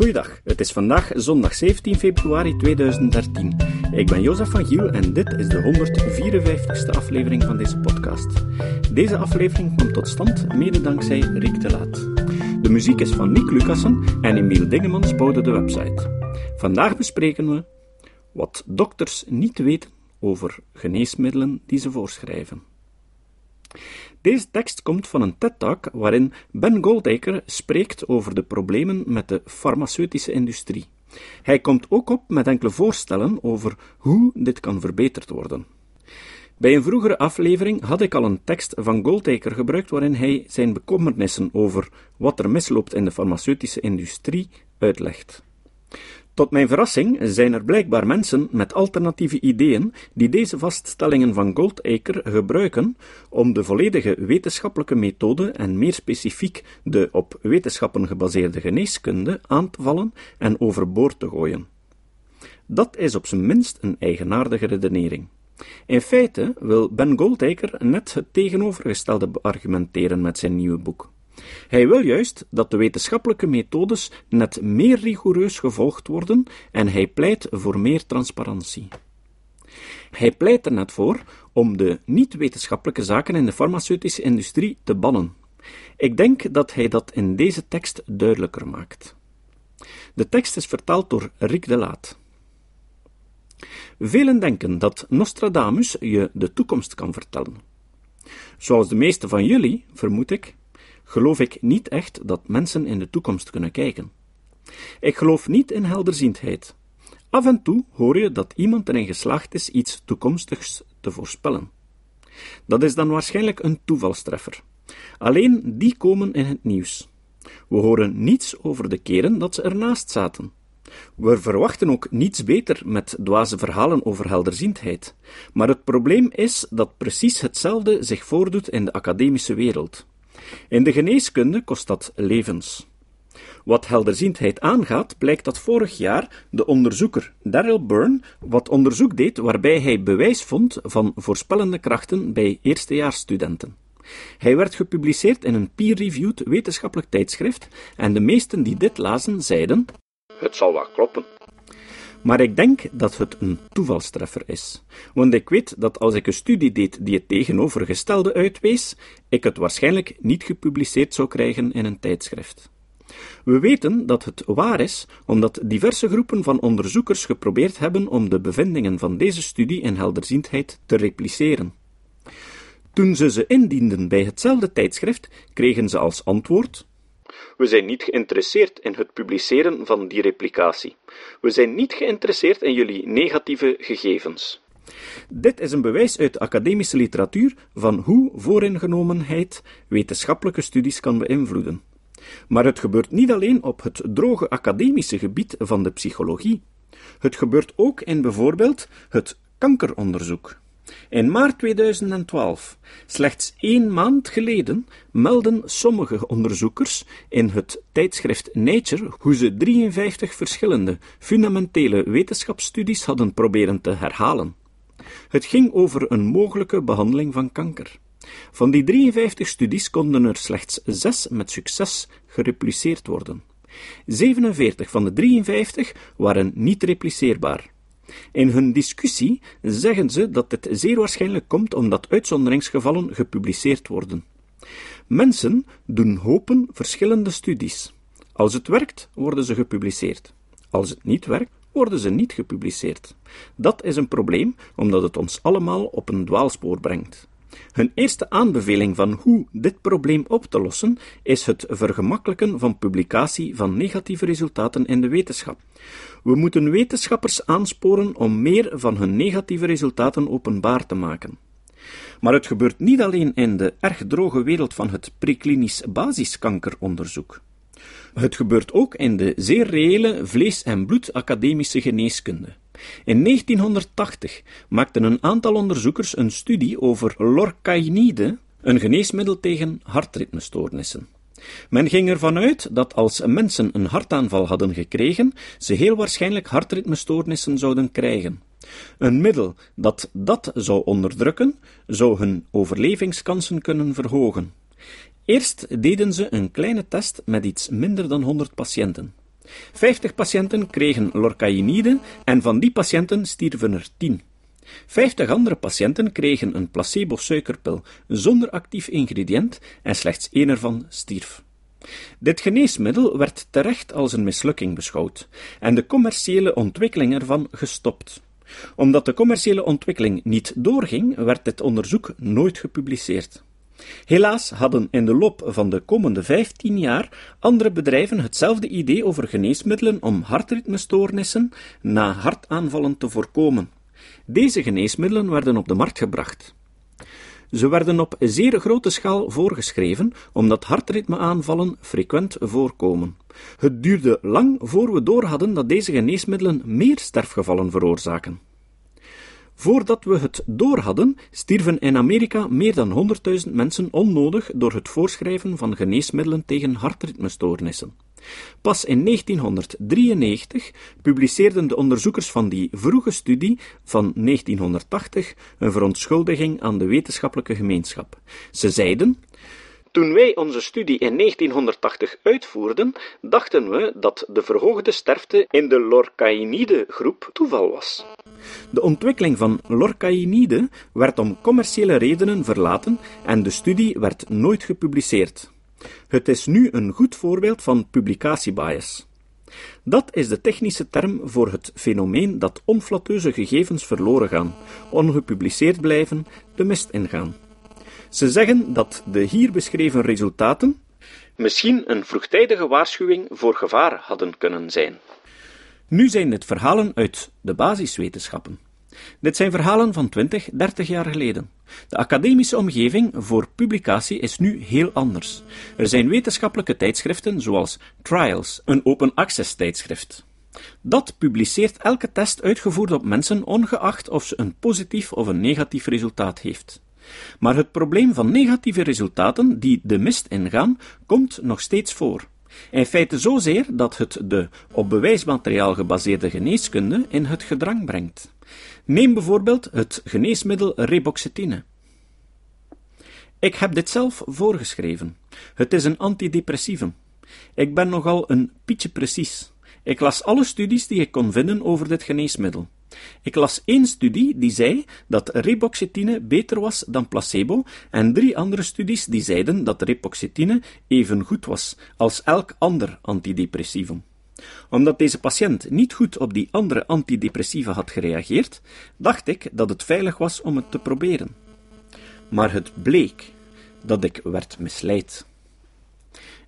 Goeiedag, het is vandaag zondag 17 februari 2013. Ik ben Jozef van Giel en dit is de 154ste aflevering van deze podcast. Deze aflevering komt tot stand mede dankzij Riek de Laat. De muziek is van Nick Lucassen en Emiel Dingemans bouwde de website. Vandaag bespreken we wat dokters niet weten over geneesmiddelen die ze voorschrijven. Deze tekst komt van een TED-talk waarin Ben Goldacre spreekt over de problemen met de farmaceutische industrie. Hij komt ook op met enkele voorstellen over hoe dit kan verbeterd worden. Bij een vroegere aflevering had ik al een tekst van Goldacre gebruikt waarin hij zijn bekommernissen over wat er misloopt in de farmaceutische industrie uitlegt. Tot mijn verrassing zijn er blijkbaar mensen met alternatieve ideeën die deze vaststellingen van Goldacre gebruiken om de volledige wetenschappelijke methode en meer specifiek de op wetenschappen gebaseerde geneeskunde aan te vallen en overboord te gooien. Dat is op zijn minst een eigenaardige redenering. In feite wil Ben Goldacre net het tegenovergestelde argumenteren met zijn nieuwe boek. Hij wil juist dat de wetenschappelijke methodes net meer rigoureus gevolgd worden en hij pleit voor meer transparantie. Hij pleit er net voor om de niet-wetenschappelijke zaken in de farmaceutische industrie te bannen. Ik denk dat hij dat in deze tekst duidelijker maakt. De tekst is vertaald door Rick de Laat. Velen denken dat Nostradamus je de toekomst kan vertellen. Zoals de meeste van jullie, vermoed ik, geloof ik niet echt dat mensen in de toekomst kunnen kijken. Ik geloof niet in helderziendheid. Af en toe hoor je dat iemand erin geslaagd is iets toekomstigs te voorspellen. Dat is dan waarschijnlijk een toevalstreffer. Alleen die komen in het nieuws. We horen niets over de keren dat ze ernaast zaten. We verwachten ook niets beter met dwaze verhalen over helderziendheid. Maar het probleem is dat precies hetzelfde zich voordoet in de academische wereld. In de geneeskunde kost dat levens. Wat helderziendheid aangaat, blijkt dat vorig jaar de onderzoeker Daryl Byrne wat onderzoek deed waarbij hij bewijs vond van voorspellende krachten bij eerstejaarsstudenten. Hij werd gepubliceerd in een peer-reviewed wetenschappelijk tijdschrift en de meesten die dit lazen zeiden: Het zal wel kloppen. Maar ik denk dat het een toevalstreffer is. Want ik weet dat als ik een studie deed die het tegenovergestelde uitwees, ik het waarschijnlijk niet gepubliceerd zou krijgen in een tijdschrift. We weten dat het waar is, omdat diverse groepen van onderzoekers geprobeerd hebben om de bevindingen van deze studie in helderziendheid te repliceren. Toen ze ze indienden bij hetzelfde tijdschrift, kregen ze als antwoord we zijn niet geïnteresseerd in het publiceren van die replicatie. We zijn niet geïnteresseerd in jullie negatieve gegevens. Dit is een bewijs uit de academische literatuur van hoe vooringenomenheid wetenschappelijke studies kan beïnvloeden. Maar het gebeurt niet alleen op het droge academische gebied van de psychologie. Het gebeurt ook in bijvoorbeeld het kankeronderzoek. In maart 2012, slechts één maand geleden, melden sommige onderzoekers in het tijdschrift Nature hoe ze 53 verschillende fundamentele wetenschapsstudies hadden proberen te herhalen. Het ging over een mogelijke behandeling van kanker. Van die 53 studies konden er slechts zes met succes gerepliceerd worden. 47 van de 53 waren niet repliceerbaar. In hun discussie zeggen ze dat dit zeer waarschijnlijk komt omdat uitzonderingsgevallen gepubliceerd worden. Mensen doen hopen verschillende studies. Als het werkt, worden ze gepubliceerd. Als het niet werkt, worden ze niet gepubliceerd. Dat is een probleem, omdat het ons allemaal op een dwaalspoor brengt. Hun eerste aanbeveling van hoe dit probleem op te lossen is het vergemakkelijken van publicatie van negatieve resultaten in de wetenschap. We moeten wetenschappers aansporen om meer van hun negatieve resultaten openbaar te maken. Maar het gebeurt niet alleen in de erg droge wereld van het preklinisch basiskankeronderzoek. Het gebeurt ook in de zeer reële vlees- en bloedacademische geneeskunde. In 1980 maakten een aantal onderzoekers een studie over lorcainide, een geneesmiddel tegen hartritmestoornissen. Men ging ervan uit dat als mensen een hartaanval hadden gekregen, ze heel waarschijnlijk hartritmestoornissen zouden krijgen. Een middel dat dat zou onderdrukken, zou hun overlevingskansen kunnen verhogen. Eerst deden ze een kleine test met iets minder dan 100 patiënten. 50 patiënten kregen lorcaïnide en van die patiënten stierven er 10. 50 andere patiënten kregen een placebo-suikerpil zonder actief ingrediënt en slechts één ervan stierf. Dit geneesmiddel werd terecht als een mislukking beschouwd en de commerciële ontwikkeling ervan gestopt. Omdat de commerciële ontwikkeling niet doorging, werd dit onderzoek nooit gepubliceerd. Helaas hadden in de loop van de komende 15 jaar andere bedrijven hetzelfde idee over geneesmiddelen om hartritmestoornissen na hartaanvallen te voorkomen. Deze geneesmiddelen werden op de markt gebracht. Ze werden op zeer grote schaal voorgeschreven, omdat hartritmeaanvallen frequent voorkomen. Het duurde lang voor we doorhadden dat deze geneesmiddelen meer sterfgevallen veroorzaken. Voordat we het doorhadden, stierven in Amerika meer dan 100.000 mensen onnodig door het voorschrijven van geneesmiddelen tegen hartritmestoornissen. Pas in 1993 publiceerden de onderzoekers van die vroege studie van 1980 een verontschuldiging aan de wetenschappelijke gemeenschap. Ze zeiden: toen wij onze studie in 1980 uitvoerden, dachten we dat de verhoogde sterfte in de lorcaïnide-groep toeval was. De ontwikkeling van lorcaïnide werd om commerciële redenen verlaten en de studie werd nooit gepubliceerd. Het is nu een goed voorbeeld van publicatiebias. Dat is de technische term voor het fenomeen dat onflatteuze gegevens verloren gaan, ongepubliceerd blijven, de mist ingaan. Ze zeggen dat de hier beschreven resultaten misschien een vroegtijdige waarschuwing voor gevaar hadden kunnen zijn. Nu zijn dit verhalen uit de basiswetenschappen. Dit zijn verhalen van 20, 30 jaar geleden. De academische omgeving voor publicatie is nu heel anders. Er zijn wetenschappelijke tijdschriften zoals Trials, een open access tijdschrift. Dat publiceert elke test uitgevoerd op mensen, ongeacht of ze een positief of een negatief resultaat heeft. Maar het probleem van negatieve resultaten die de mist ingaan, komt nog steeds voor. In feite zozeer dat het de op bewijsmateriaal gebaseerde geneeskunde in het gedrang brengt. Neem bijvoorbeeld het geneesmiddel reboxetine. Ik heb dit zelf voorgeschreven. Het is een antidepressivum. Ik ben nogal een pietje precies. Ik las alle studies die ik kon vinden over dit geneesmiddel. Ik las één studie die zei dat reboxetine beter was dan placebo en drie andere studies die zeiden dat reboxetine even goed was als elk ander antidepressivum. Omdat deze patiënt niet goed op die andere antidepressiva had gereageerd, dacht ik dat het veilig was om het te proberen. Maar het bleek dat ik werd misleid.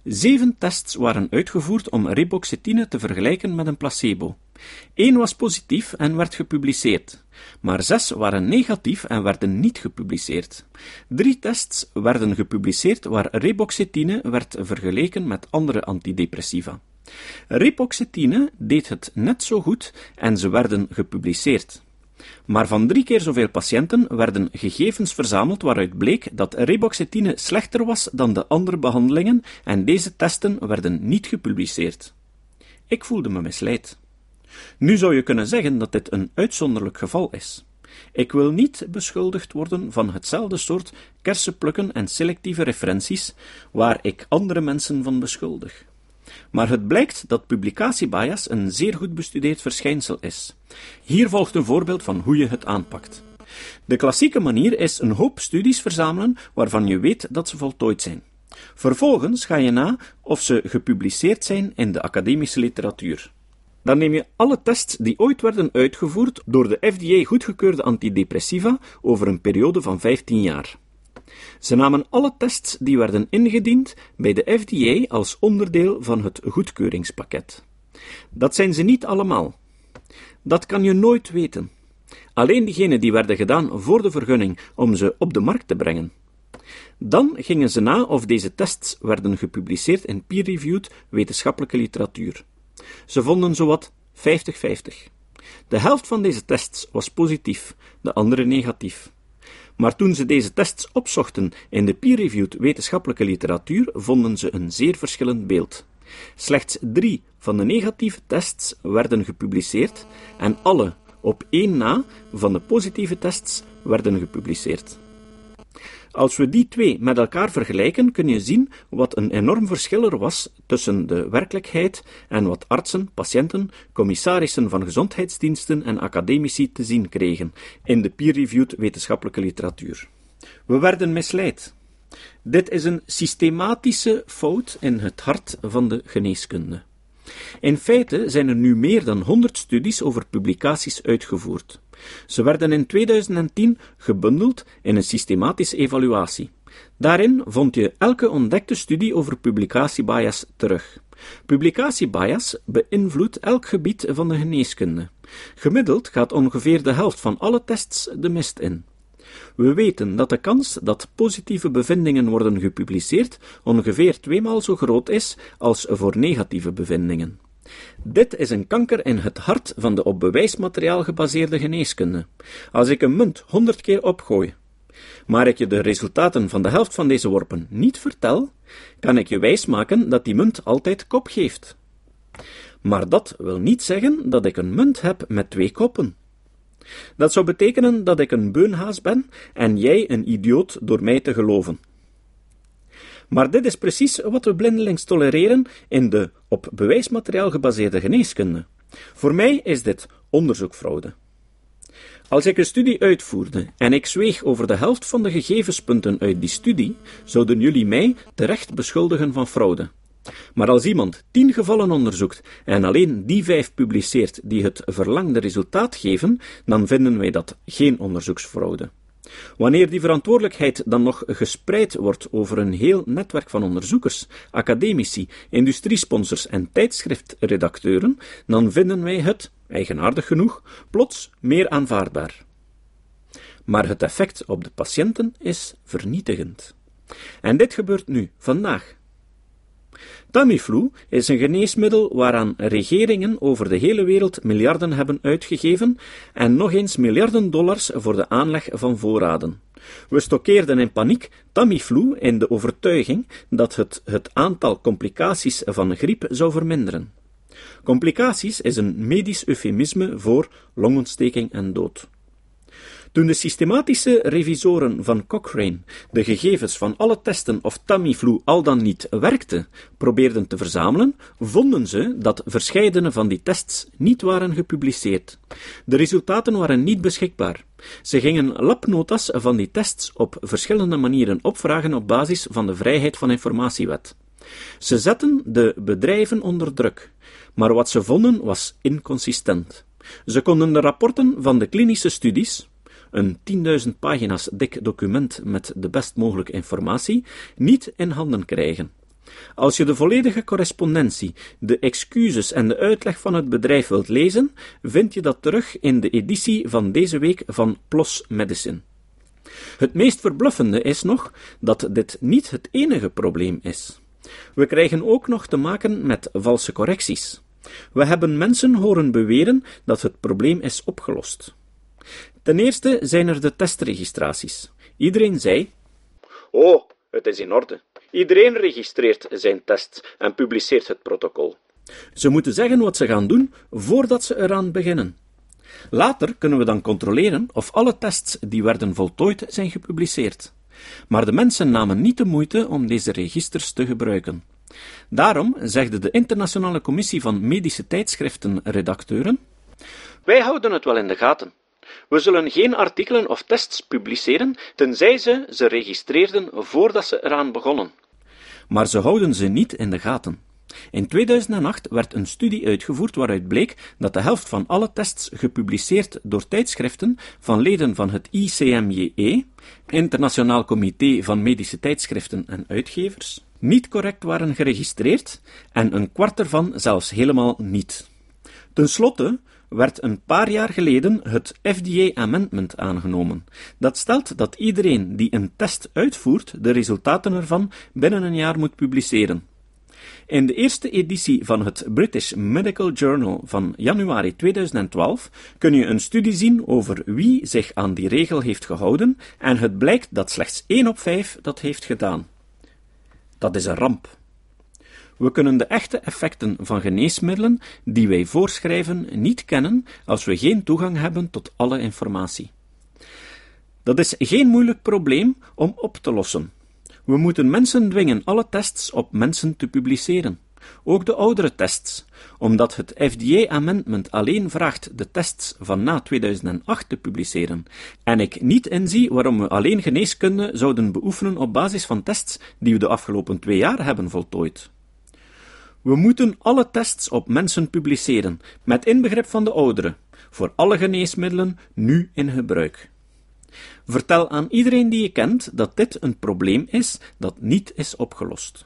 Zeven tests waren uitgevoerd om reboxetine te vergelijken met een placebo. Eén was positief en werd gepubliceerd, maar zes waren negatief en werden niet gepubliceerd. Drie tests werden gepubliceerd waar reboxetine werd vergeleken met andere antidepressiva. Reboxetine deed het net zo goed en ze werden gepubliceerd. Maar van drie keer zoveel patiënten werden gegevens verzameld waaruit bleek dat reboxetine slechter was dan de andere behandelingen en deze testen werden niet gepubliceerd. Ik voelde me misleid. Nu zou je kunnen zeggen dat dit een uitzonderlijk geval is. Ik wil niet beschuldigd worden van hetzelfde soort kersenplukken en selectieve referenties waar ik andere mensen van beschuldig. Maar het blijkt dat publicatiebias een zeer goed bestudeerd verschijnsel is. Hier volgt een voorbeeld van hoe je het aanpakt. De klassieke manier is een hoop studies verzamelen waarvan je weet dat ze voltooid zijn. Vervolgens ga je na of ze gepubliceerd zijn in de academische literatuur. Dan neem je alle tests die ooit werden uitgevoerd door de FDA goedgekeurde antidepressiva over een periode van 15 jaar. Ze namen alle tests die werden ingediend bij de FDA als onderdeel van het goedkeuringspakket. Dat zijn ze niet allemaal. Dat kan je nooit weten. Alleen diegenen die werden gedaan voor de vergunning om ze op de markt te brengen. Dan gingen ze na of deze tests werden gepubliceerd in peer-reviewed wetenschappelijke literatuur. Ze vonden zowat 50-50. De helft van deze tests was positief, de andere negatief. Maar toen ze deze tests opzochten in de peer-reviewed wetenschappelijke literatuur, vonden ze een zeer verschillend beeld. Slechts drie van de negatieve tests werden gepubliceerd en alle op één na van de positieve tests werden gepubliceerd. Als we die twee met elkaar vergelijken, kun je zien wat een enorm verschil er was tussen de werkelijkheid en wat artsen, patiënten, commissarissen van gezondheidsdiensten en academici te zien kregen in de peer-reviewed wetenschappelijke literatuur. We werden misleid. Dit is een systematische fout in het hart van de geneeskunde. In feite zijn er nu meer dan 100 studies over publicaties uitgevoerd. Ze werden in 2010 gebundeld in een systematische evaluatie. Daarin vond je elke ontdekte studie over publicatiebias terug. Publicatiebias beïnvloedt elk gebied van de geneeskunde. Gemiddeld gaat ongeveer de helft van alle tests de mist in. We weten dat de kans dat positieve bevindingen worden gepubliceerd ongeveer tweemaal zo groot is als voor negatieve bevindingen. Dit is een kanker in het hart van de op bewijsmateriaal gebaseerde geneeskunde. Als ik een munt honderd keer opgooi, maar ik je de resultaten van de helft van deze worpen niet vertel, kan ik je wijsmaken dat die munt altijd kop geeft. Maar dat wil niet zeggen dat ik een munt heb met twee koppen. Dat zou betekenen dat ik een beunhaas ben en jij een idioot door mij te geloven. Maar dit is precies wat we blindelings tolereren in de op bewijsmateriaal gebaseerde geneeskunde. Voor mij is dit onderzoekfraude. Als ik een studie uitvoerde en ik zweeg over de helft van de gegevenspunten uit die studie, zouden jullie mij terecht beschuldigen van fraude. Maar als iemand tien gevallen onderzoekt en alleen die vijf publiceert die het verlangde resultaat geven, dan vinden wij dat geen onderzoeksfraude. Wanneer die verantwoordelijkheid dan nog gespreid wordt over een heel netwerk van onderzoekers, academici, industriesponsors en tijdschriftredacteuren, dan vinden wij het, eigenaardig genoeg, plots meer aanvaardbaar. Maar het effect op de patiënten is vernietigend. En dit gebeurt nu, vandaag, Tamiflu is een geneesmiddel waaraan regeringen over de hele wereld miljarden hebben uitgegeven en nog eens miljarden dollars voor de aanleg van voorraden. We stokkeerden in paniek Tamiflu in de overtuiging dat het het aantal complicaties van griep zou verminderen. Complicaties is een medisch eufemisme voor longontsteking en dood. Toen de systematische revisoren van Cochrane de gegevens van alle testen of Tamiflu al dan niet werkte, probeerden te verzamelen, vonden ze dat verscheidene van die tests niet waren gepubliceerd. De resultaten waren niet beschikbaar. Ze gingen labnotas van die tests op verschillende manieren opvragen op basis van de vrijheid van informatiewet. Ze zetten de bedrijven onder druk, maar wat ze vonden was inconsistent. Ze konden de rapporten van de klinische studies, een 10.000 pagina's dik document met de best mogelijke informatie, niet in handen krijgen. Als je de volledige correspondentie, de excuses en de uitleg van het bedrijf wilt lezen, vind je dat terug in de editie van deze week van PLOS Medicine. Het meest verbluffende is nog dat dit niet het enige probleem is. We krijgen ook nog te maken met valse correcties. We hebben mensen horen beweren dat het probleem is opgelost. Ten eerste zijn er de testregistraties. Iedereen zei: Oh, het is in orde. Iedereen registreert zijn test en publiceert het protocol. Ze moeten zeggen wat ze gaan doen voordat ze eraan beginnen. Later kunnen we dan controleren of alle tests die werden voltooid zijn gepubliceerd. Maar de mensen namen niet de moeite om deze registers te gebruiken. Daarom zegde de Internationale Commissie van Medische Tijdschriften redacteuren: Wij houden het wel in de gaten. We zullen geen artikelen of tests publiceren, tenzij ze ze registreerden voordat ze eraan begonnen. Maar ze houden ze niet in de gaten. In 2008 werd een studie uitgevoerd waaruit bleek dat de helft van alle tests gepubliceerd door tijdschriften van leden van het ICMJE, Internationaal Comité van Medische Tijdschriften en Uitgevers, niet correct waren geregistreerd en een kwart ervan zelfs helemaal niet. Ten slotte werd een paar jaar geleden het FDA Amendment aangenomen. Dat stelt dat iedereen die een test uitvoert, de resultaten ervan binnen een jaar moet publiceren. In de eerste editie van het British Medical Journal van januari 2012 kun je een studie zien over wie zich aan die regel heeft gehouden en het blijkt dat slechts 1 op 5 dat heeft gedaan. Dat is een ramp. We kunnen de echte effecten van geneesmiddelen die wij voorschrijven niet kennen als we geen toegang hebben tot alle informatie. Dat is geen moeilijk probleem om op te lossen. We moeten mensen dwingen alle tests op mensen te publiceren. Ook de oudere tests, omdat het FDA-amendment alleen vraagt de tests van na 2008 te publiceren, en ik niet inzie waarom we alleen geneeskunde zouden beoefenen op basis van tests die we de afgelopen twee jaar hebben voltooid. We moeten alle tests op mensen publiceren, met inbegrip van de ouderen, voor alle geneesmiddelen nu in gebruik. Vertel aan iedereen die je kent dat dit een probleem is dat niet is opgelost.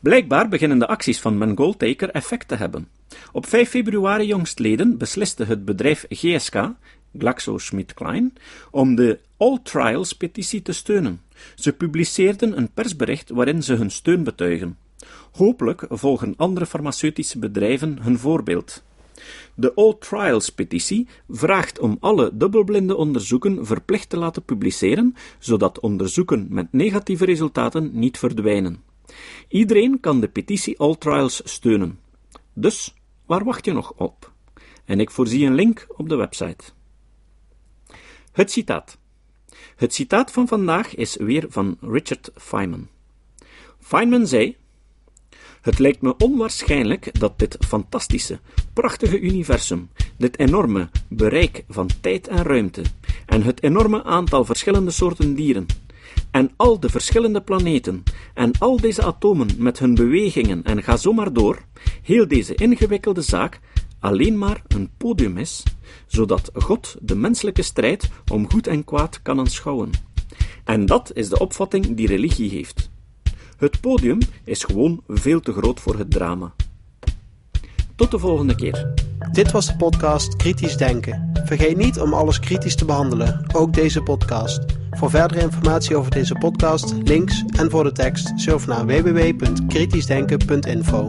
Blijkbaar beginnen de acties van Ben Goldtaker effect te hebben. Op 5 februari jongstleden besliste het bedrijf GSK, GlaxoSmithKline, om de All Trials petitie te steunen. Ze publiceerden een persbericht waarin ze hun steun betuigen. Hopelijk volgen andere farmaceutische bedrijven hun voorbeeld. De All Trials petitie vraagt om alle dubbelblinde onderzoeken verplicht te laten publiceren, zodat onderzoeken met negatieve resultaten niet verdwijnen. Iedereen kan de petitie All Trials steunen. Dus waar wacht je nog op? En ik voorzie een link op de website. Het citaat. Het citaat van vandaag is weer van Richard Feynman. Feynman zei: Het lijkt me onwaarschijnlijk dat dit fantastische, prachtige universum, dit enorme bereik van tijd en ruimte, en het enorme aantal verschillende soorten dieren, en al de verschillende planeten, en al deze atomen met hun bewegingen, en ga zo maar door, heel deze ingewikkelde zaak alleen maar een podium is, zodat God de menselijke strijd om goed en kwaad kan aanschouwen. En dat is de opvatting die religie heeft. Het podium is gewoon veel te groot voor het drama. Tot de volgende keer. Dit was de podcast Kritisch Denken. Vergeet niet om alles kritisch te behandelen, ook deze podcast. Voor verdere informatie over deze podcast, links en voor de tekst, surf naar www.kritischdenken.info.